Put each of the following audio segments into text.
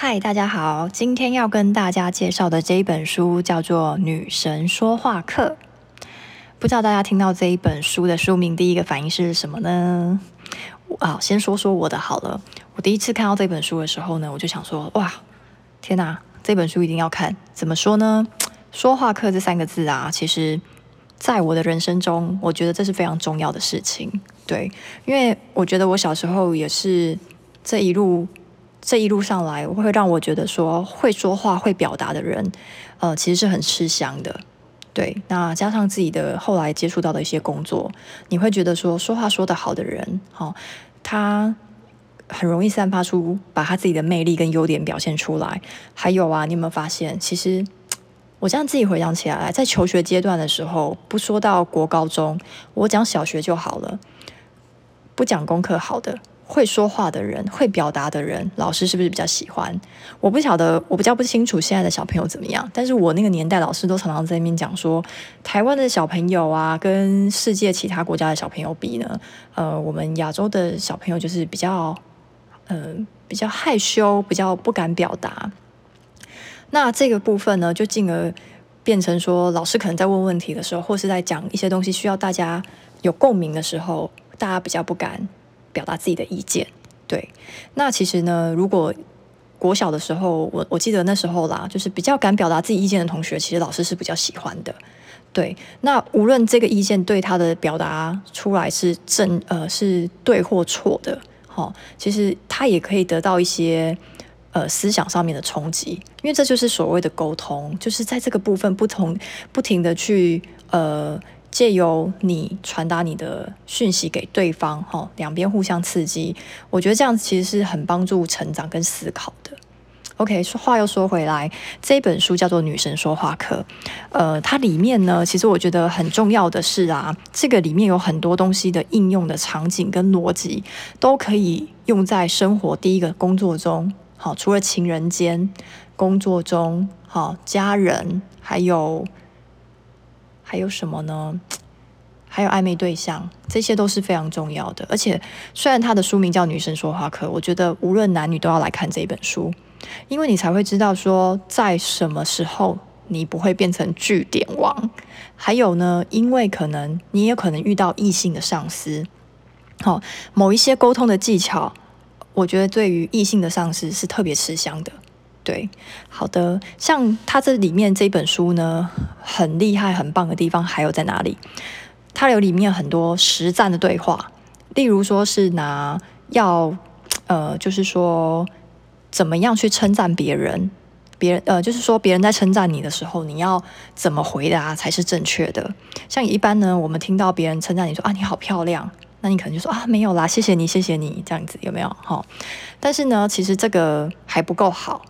嗨，大家好，今天要跟大家介绍的这一本书叫做《女神说话课》。不知道大家听到这一本书的书名，第一个反应是什么呢？啊，先说说我的好了。我第一次看到这本书的时候呢，我就想说，哇，天哪，这本书一定要看。怎么说呢？说话课这三个字啊，其实在我的人生中，我觉得这是非常重要的事情。对，因为我觉得我小时候也是这一路。这一路上来，会让我觉得说，会说话、会表达的人，呃，其实是很吃香的。对，那加上自己的后来接触到的一些工作，你会觉得说，说话说得好的人，哦，他很容易散发出把他自己的魅力跟优点表现出来。还有啊，你有没有发现，其实我这样自己回想起来，在求学阶段的时候，不说到国高中，我讲小学就好了，不讲功课好的。会说话的人，会表达的人，老师是不是比较喜欢？我不晓得，我比较不清楚现在的小朋友怎么样。但是我那个年代，老师都常常在那边讲说，台湾的小朋友啊，跟世界其他国家的小朋友比呢，呃，我们亚洲的小朋友就是比较，呃，比较害羞，比较不敢表达。那这个部分呢，就进而变成说，老师可能在问问题的时候，或是在讲一些东西需要大家有共鸣的时候，大家比较不敢。表达自己的意见，对。那其实呢，如果国小的时候，我我记得那时候啦，就是比较敢表达自己意见的同学，其实老师是比较喜欢的，对。那无论这个意见对他的表达出来是正呃是对或错的，好，其实他也可以得到一些呃思想上面的冲击，因为这就是所谓的沟通，就是在这个部分不同不停的去呃。借由你传达你的讯息给对方，哈，两边互相刺激，我觉得这样其实是很帮助成长跟思考的。OK，说话又说回来，这本书叫做《女神说话课》，呃，它里面呢，其实我觉得很重要的是啊，这个里面有很多东西的应用的场景跟逻辑，都可以用在生活第一个工作中，好，除了情人间，工作中，好，家人，还有。还有什么呢？还有暧昧对象，这些都是非常重要的。而且，虽然他的书名叫《女生说话课》，我觉得无论男女都要来看这一本书，因为你才会知道说，在什么时候你不会变成据点王。还有呢，因为可能你也可能遇到异性的上司，好，某一些沟通的技巧，我觉得对于异性的上司是特别吃香的。对，好的，像他这里面这本书呢，很厉害、很棒的地方还有在哪里？它有里面很多实战的对话，例如说是拿要呃，就是说怎么样去称赞别人，别人呃，就是说别人在称赞你的时候，你要怎么回答才是正确的？像一般呢，我们听到别人称赞你说啊，你好漂亮，那你可能就说啊，没有啦，谢谢你，谢谢你，这样子有没有？好，但是呢，其实这个还不够好。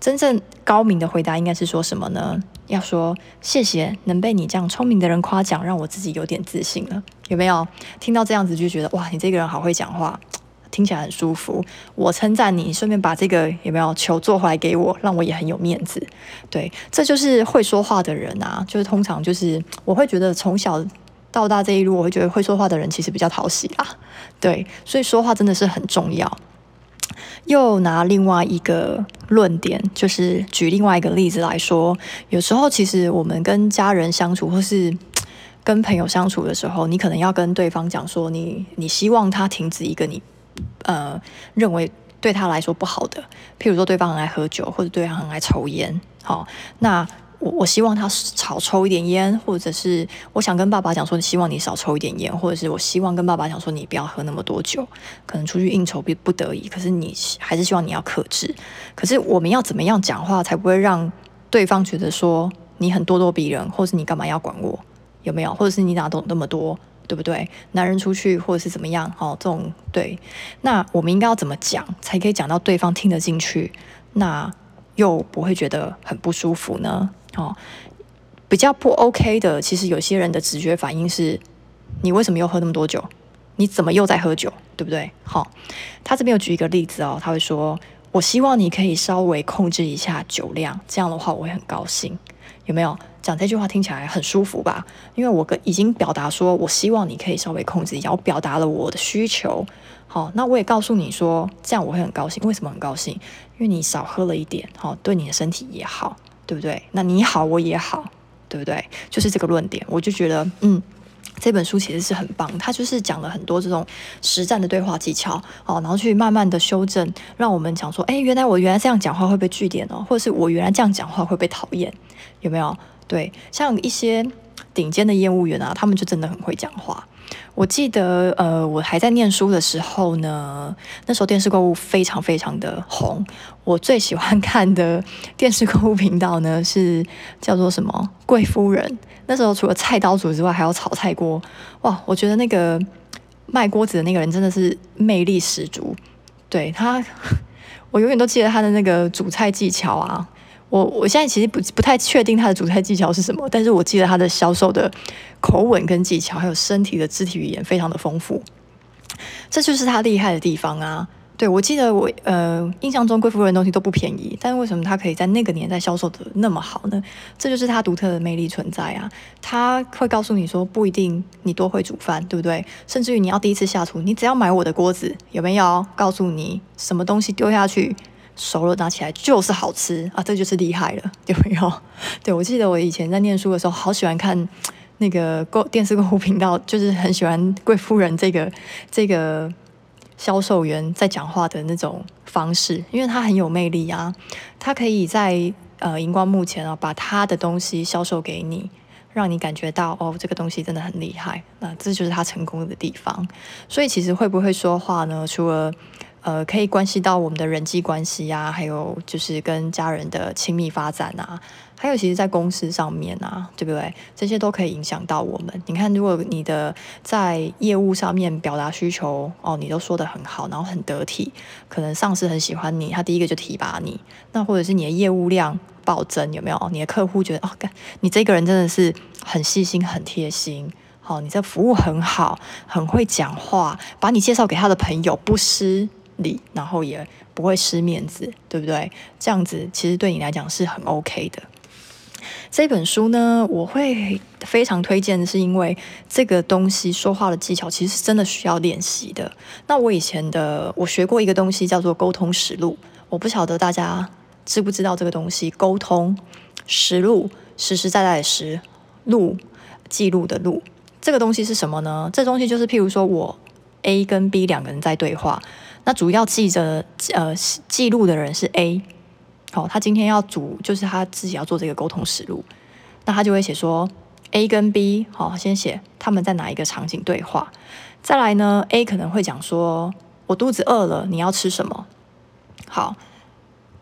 真正高明的回答应该是说什么呢？要说谢谢，能被你这样聪明的人夸奖，让我自己有点自信了。有没有听到这样子就觉得哇，你这个人好会讲话，听起来很舒服。我称赞你，顺便把这个有没有球做回来给我，让我也很有面子。对，这就是会说话的人啊。就是通常就是我会觉得从小到大这一路，我会觉得会说话的人其实比较讨喜啊。对，所以说话真的是很重要。又拿另外一个论点，就是举另外一个例子来说，有时候其实我们跟家人相处，或是 跟朋友相处的时候，你可能要跟对方讲说你，你希望他停止一个你呃认为对他来说不好的，譬如说对方很爱喝酒，或者对方很爱抽烟，好，那。我我希望他少抽一点烟，或者是我想跟爸爸讲说，希望你少抽一点烟，或者是我希望跟爸爸讲说，你不要喝那么多酒，可能出去应酬不不得已，可是你还是希望你要克制。可是我们要怎么样讲话才不会让对方觉得说你很咄咄逼人，或是你干嘛要管我？有没有？或者是你哪懂那么多，对不对？男人出去或者是怎么样？哦，这种对，那我们应该要怎么讲才可以讲到对方听得进去？那又不会觉得很不舒服呢？哦，比较不 OK 的，其实有些人的直觉反应是：你为什么又喝那么多酒？你怎么又在喝酒？对不对？好、他这边有举一个例子哦，他会说：我希望你可以稍微控制一下酒量，这样的话我会很高兴。有没有？讲这句话听起来很舒服吧？因为我跟已经表达说，我希望你可以稍微控制一下，我表达了我的需求。好，那我也告诉你说，这样我会很高兴。为什么很高兴？因为你少喝了一点，好，对你的身体也好，对不对？那你好，我也好，对不对？就是这个论点，我就觉得，嗯。这本书其实是很棒，它就是讲了很多这种实战的对话技巧，哦，然后去慢慢的修正，让我们讲说，哎，原来我原来这样讲话会被拒点哦，或者是我原来这样讲话会被讨厌，有没有？对，像一些顶尖的业务员啊，他们就真的很会讲话。我记得，呃，我还在念书的时候呢，那时候电视购物非常非常的红，我最喜欢看的 电视购物频道呢是叫做什么《贵夫人》。那时候除了菜刀组之外，还有炒菜锅。哇，我觉得那个卖锅子的那个人真的是魅力十足。对他，我永远都记得他的那个煮菜技巧啊。我我现在其实不不太确定他的煮菜技巧是什么，但是我记得他的销售的口吻跟技巧，还有身体的肢体语言非常的丰富，这就是他厉害的地方啊。对，我记得我呃印象中贵妇人的东西都不便宜，但为什么他可以在那个年代销售的那么好呢？这就是他独特的魅力存在啊！他会告诉你说，不一定你多会煮饭，对不对？甚至于你要第一次下厨，你只要买我的锅子，有没有？告诉你什么东西丢下去熟了拿起来就是好吃啊！这就是厉害了，有没有？对，我记得我以前在念书的时候，好喜欢看那个购电视购物频道，就是很喜欢贵夫人这个这个。销售员在讲话的那种方式，因为他很有魅力啊，他可以在呃荧光幕前啊，把他的东西销售给你，让你感觉到哦，这个东西真的很厉害，那这就是他成功的地方。所以其实会不会说话呢？除了呃可以关系到我们的人际关系啊，还有就是跟家人的亲密发展啊。还有，其实，在公司上面啊，对不对？这些都可以影响到我们。你看，如果你的在业务上面表达需求，哦，你都说得很好，然后很得体，可能上司很喜欢你，他第一个就提拔你。那或者是你的业务量暴增，有没有？你的客户觉得，哦，你这个人真的是很细心、很贴心，好，你这服务很好，很会讲话，把你介绍给他的朋友，不失礼，然后也不会失面子，对不对？这样子其实对你来讲是很 OK 的。这本书呢，我会非常推荐，是因为这个东西说话的技巧其实是真的需要练习的。那我以前的我学过一个东西叫做沟通实录，我不晓得大家知不知道这个东西。沟通实录，实实在在的实录，记录的录，这个东西是什么呢？这东西就是譬如说我 A 跟 B 两个人在对话，那主要记着呃记录的人是 A。好，他今天要组，就是他自己要做这个沟通实录，那他就会写说 A 跟 B，好，先写他们在哪一个场景对话。再来呢，A 可能会讲说，我肚子饿了，你要吃什么？好，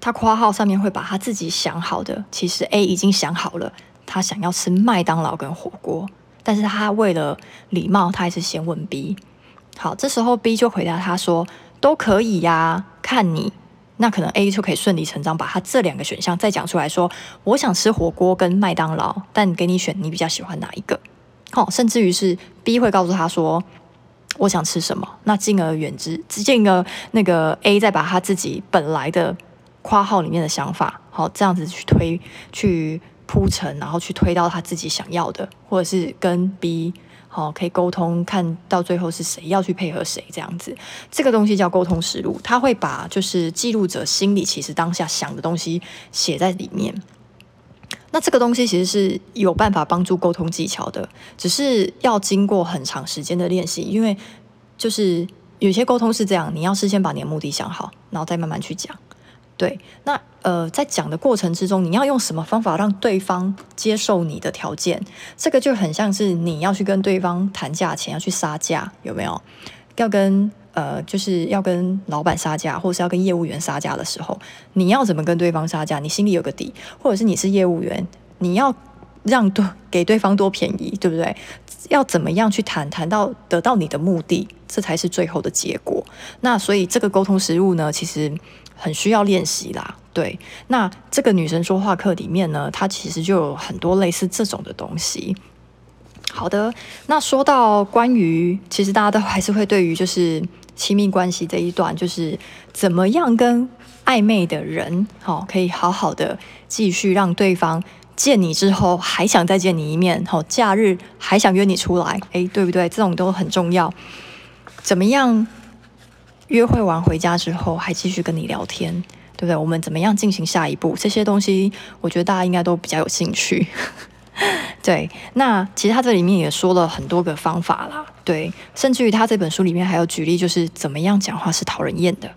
他括号上面会把他自己想好的，其实 A 已经想好了，他想要吃麦当劳跟火锅，但是他为了礼貌，他还是先问 B。好，这时候 B 就回答他说，都可以呀，看你。那可能 A 就可以顺理成章把他这两个选项再讲出来说，我想吃火锅跟麦当劳，但给你选，你比较喜欢哪一个？好、哦，甚至于是 B 会告诉他说，我想吃什么？那进而远之，进而那个 A 再把他自己本来的括号里面的想法，好、这样子去推去铺陈，然后去推到他自己想要的，或者是跟 B。好，可以沟通，看到最后是谁要去配合谁这样子，这个东西叫沟通实录，他会把就是记录者心里其实当下想的东西写在里面。那这个东西其实是有办法帮助沟通技巧的，只是要经过很长时间的练习，因为就是有些沟通是这样，你要事先把你的目的想好，然后再慢慢去讲。对，那呃，在讲的过程之中，你要用什么方法让对方接受你的条件？这个就很像是你要去跟对方谈价钱，要去杀价，有没有？要跟呃，就是要跟老板杀价，或是要跟业务员杀价的时候，你要怎么跟对方杀价？你心里有个底，或者是你是业务员，你要让多给对方多便宜，对不对？要怎么样去谈，谈到得到你的目的，这才是最后的结果。那所以这个沟通实务呢，其实。很需要练习啦，对。那这个女神说话课里面呢，它其实就有很多类似这种的东西。好的，那说到关于，其实大家都还是会对于就是亲密关系这一段，就是怎么样跟暧昧的人，好，可以好好的继续让对方见你之后还想再见你一面，好，假日还想约你出来，诶，对不对？这种都很重要。怎么样约会完回家之后还继续跟你聊天，对不对？我们怎么样进行下一步？这些东西，我觉得大家应该都比较有兴趣。对，那其实他这里面也说了很多个方法啦，对，甚至于他这本书里面还有举例，就是怎么样讲话是讨人厌的。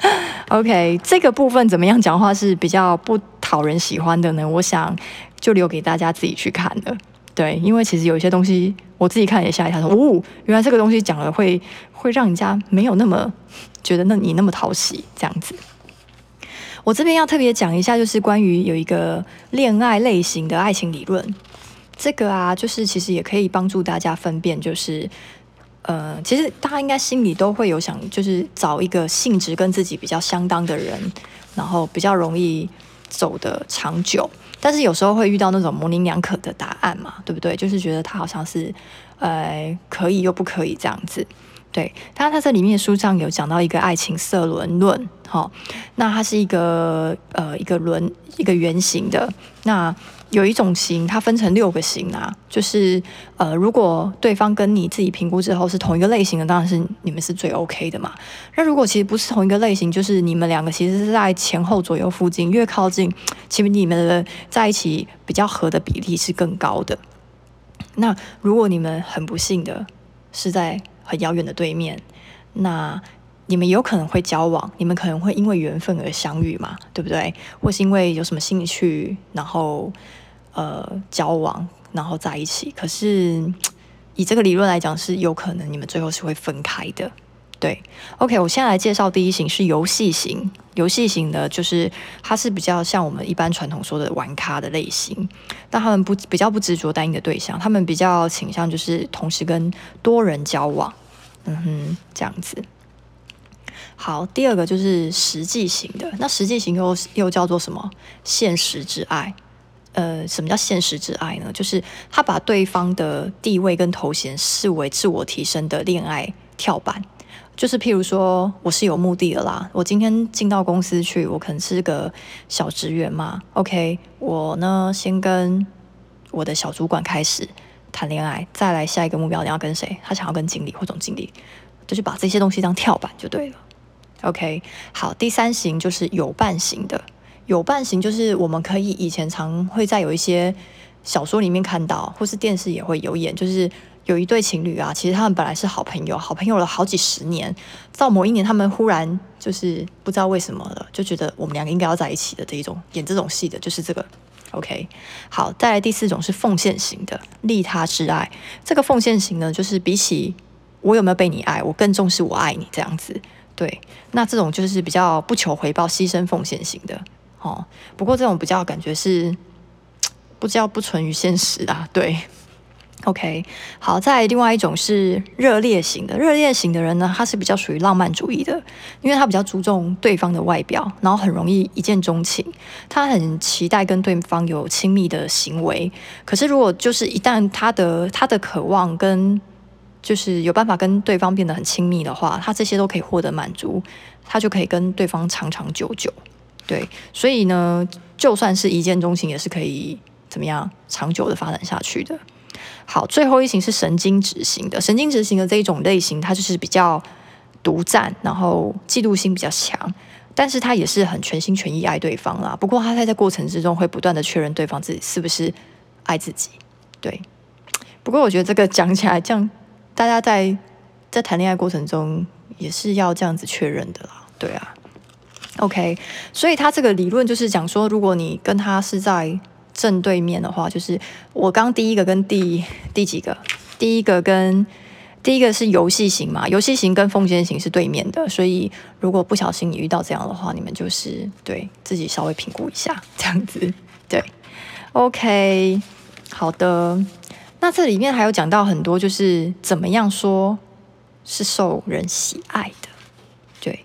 OK，这个部分怎么样讲话是比较不讨人喜欢的呢？我想就留给大家自己去看了。对，因为其实有一些东西我自己看也吓一跳，说哦，原来这个东西讲了会会让人家没有那么觉得那你那么讨喜这样子。我这边要特别讲一下，就是关于有一个恋爱类型的爱情理论，这个啊，就是其实也可以帮助大家分辨，就是呃，其实大家应该心里都会有想，就是找一个性质跟自己比较相当的人，然后比较容易走的长久。但是有时候会遇到那种模棱两可的答案嘛，对不对？就是觉得他好像是呃可以又不可以这样子。对，他他在里面书上有讲到一个爱情色轮论，哈、那它是一个呃一个轮一个圆形的，那有一种型，它分成六个型啊，就是呃如果对方跟你自己评估之后是同一个类型的，当然是你们是最 OK 的嘛。那如果其实不是同一个类型，就是你们两个其实是在前后左右附近，越靠近，其实你们的在一起比较合的比例是更高的。那如果你们很不幸的是在很遥远的对面，那你们有可能会交往，你们可能会因为缘分而相遇嘛，对不对？或是因为有什么兴趣，然后呃交往，然后在一起。可是以这个理论来讲，是有可能你们最后是会分开的。对，OK，我现在来介绍第一型是游戏型。游戏型的，就是它是比较像我们一般传统说的玩咖的类型，但他们不比较不执着单一的对象，他们比较倾向就是同时跟多人交往，嗯哼，这样子。好，第二个就是实际型的，那实际型又又叫做什么？现实之爱。呃，什么叫现实之爱呢？就是他把对方的地位跟头衔视为自我提升的恋爱跳板。就是譬如说，我是有目的的啦。我今天进到公司去，我可能是个小职员嘛。OK，我呢先跟我的小主管开始谈恋爱，再来下一个目标你要跟谁？他想要跟经理或总经理，就是把这些东西当跳板就对了。OK，好，第三型就是有伴型的。有伴型就是我们可以以前常会在有一些小说里面看到，或是电视也会有演，就是。有一对情侣啊，其实他们本来是好朋友，好朋友了好几十年，到某一年他们忽然就是不知道为什么了，就觉得我们两个应该要在一起的这一种，演这种戏的就是这个。OK，好，再来第四种是奉献型的利他之爱。这个奉献型呢，就是比起我有没有被你爱，我更重视我爱你这样子。对，那这种就是比较不求回报、牺牲奉献型的。哦，不过这种比较感觉是不知道不存于现实啊。对。OK，好，再另外一种是热烈型的。热烈型的人呢，他是比较属于浪漫主义的，因为他比较注重对方的外表，然后很容易一见钟情。他很期待跟对方有亲密的行为。可是如果就是一旦他的他的渴望跟就是有办法跟对方变得很亲密的话，他这些都可以获得满足，他就可以跟对方长长久久。对，所以呢，就算是一见钟情，也是可以怎么样长久的发展下去的。好，最后一型是神经质型的。神经质型的这一种类型，它就是比较独占，然后嫉妒心比较强，但是他也是很全心全意爱对方啦。不过他在这过程之中会不断的确认对方自己是不是爱自己。对，不过我觉得这个讲起来，这样大家在在谈恋爱过程中也是要这样子确认的啦。对啊，OK，所以他这个理论就是讲说，如果你跟他是在正对面的话，就是我刚第一个跟第第几个，第一个跟第一个是游戏型嘛，游戏型跟奉献型是对面的，所以如果不小心你遇到这样的话，你们就是对自己稍微评估一下，这样子。对。OK，好的，那这里面还有讲到很多，就是怎么样说是受人喜爱的。对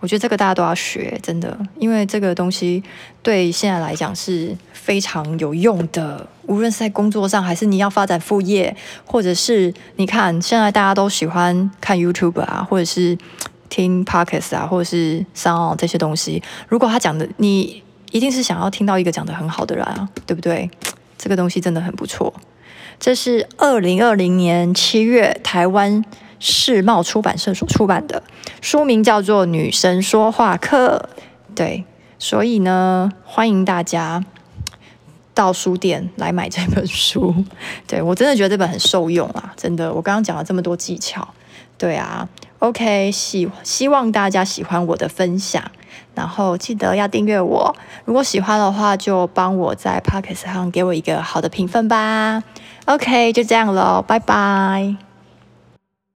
我觉得这个大家都要学，真的，因为这个东西对现在来讲是非常有用的。无论是在工作上，还是你要发展副业，或者是你看现在大家都喜欢看 YouTube 啊，或者是听 Podcast 啊，或者是 Sound 这些东西。如果他讲的你一定是想要听到一个讲得很好的人啊，对不对？这个东西真的很不错。这是二零二零年七月台湾世贸出版社所出版的，书名叫做《女神说话课》。对，所以呢，欢迎大家到书店来买这本书。对，我真的觉得这本很受用啊，真的。我刚刚讲了这么多技巧，对啊。OK，希希望大家喜欢我的分享，然后记得要订阅我。如果喜欢的话，就帮我在 Podcast 上给我一个好的评分吧。OK，就这样喽，拜拜。